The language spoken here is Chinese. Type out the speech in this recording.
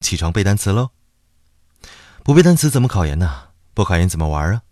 起床背单词喽不背单词怎么考研呢？不考研怎么玩啊？